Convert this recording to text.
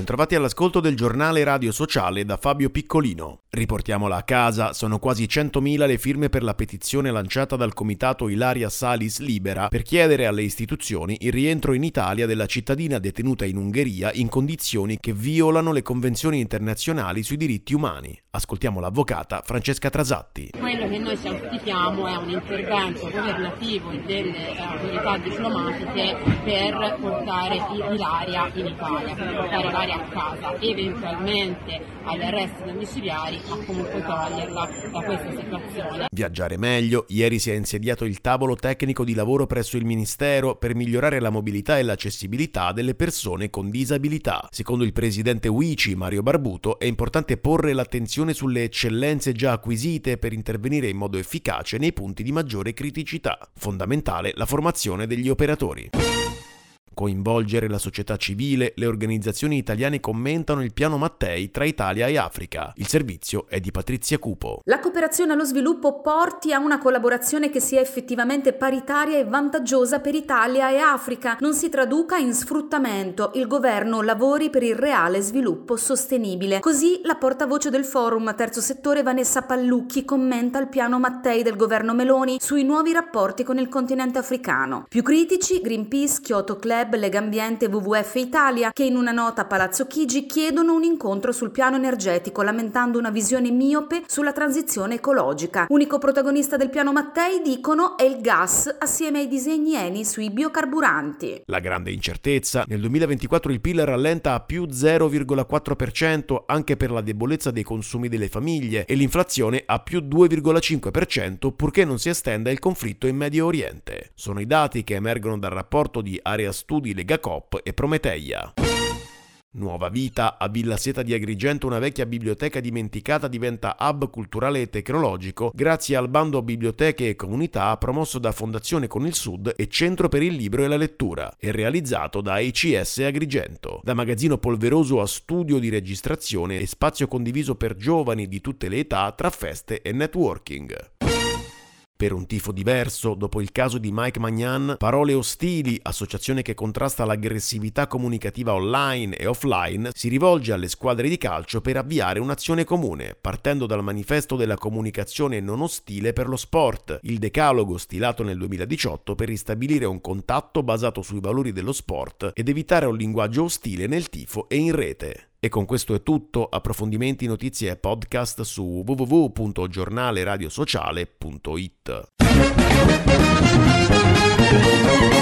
Bentrovati all'ascolto del giornale radio sociale da Fabio Piccolino. Riportiamola a casa, sono quasi 100.000 le firme per la petizione lanciata dal comitato Ilaria Salis Libera per chiedere alle istituzioni il rientro in Italia della cittadina detenuta in Ungheria in condizioni che violano le convenzioni internazionali sui diritti umani. Ascoltiamo l'avvocata Francesca Trasatti. Quello che noi ci auspichiamo è un intervento governativo delle autorità diplomatiche per portare Ilaria in Italia, per portare Ilaria a casa, eventualmente agli arresti domiciliari, ma comunque toglierla da questa situazione. Viaggiare meglio, ieri si è insediato il tavolo tecnico di lavoro presso il Ministero per migliorare la mobilità e l'accessibilità delle persone con disabilità. Secondo il presidente UICI Mario Barbuto è importante porre l'attenzione sulle eccellenze già acquisite per intervenire in modo efficace nei punti di maggiore criticità. Fondamentale la formazione degli operatori coinvolgere la società civile, le organizzazioni italiane commentano il piano Mattei tra Italia e Africa. Il servizio è di Patrizia Cupo. La cooperazione allo sviluppo porti a una collaborazione che sia effettivamente paritaria e vantaggiosa per Italia e Africa, non si traduca in sfruttamento. Il governo lavori per il reale sviluppo sostenibile. Così la portavoce del forum terzo settore Vanessa Pallucchi commenta il piano Mattei del governo Meloni sui nuovi rapporti con il continente africano. Più critici Greenpeace, Kyoto Club, Club, Legambiente WWF Italia, che in una nota a Palazzo Chigi chiedono un incontro sul piano energetico, lamentando una visione miope sulla transizione ecologica. Unico protagonista del piano Mattei, dicono, è il gas, assieme ai disegni Eni sui biocarburanti. La grande incertezza. Nel 2024 il PIL rallenta a più 0,4% anche per la debolezza dei consumi delle famiglie e l'inflazione a più 2,5% purché non si estenda il conflitto in Medio Oriente. Sono i dati che emergono dal rapporto di Area Studio studi Legacop e Prometeia. Nuova vita, a Villa Seta di Agrigento una vecchia biblioteca dimenticata diventa hub culturale e tecnologico grazie al bando Biblioteche e Comunità promosso da Fondazione Con il Sud e Centro per il Libro e la Lettura e realizzato da ECS Agrigento. Da magazzino polveroso a studio di registrazione e spazio condiviso per giovani di tutte le età tra feste e networking. Per un tifo diverso, dopo il caso di Mike Magnan, Parole Ostili, associazione che contrasta l'aggressività comunicativa online e offline, si rivolge alle squadre di calcio per avviare un'azione comune, partendo dal manifesto della comunicazione non ostile per lo sport, il decalogo stilato nel 2018 per ristabilire un contatto basato sui valori dello sport ed evitare un linguaggio ostile nel tifo e in rete. E con questo è tutto, approfondimenti, notizie e podcast su www.giornaleradiosociale.it.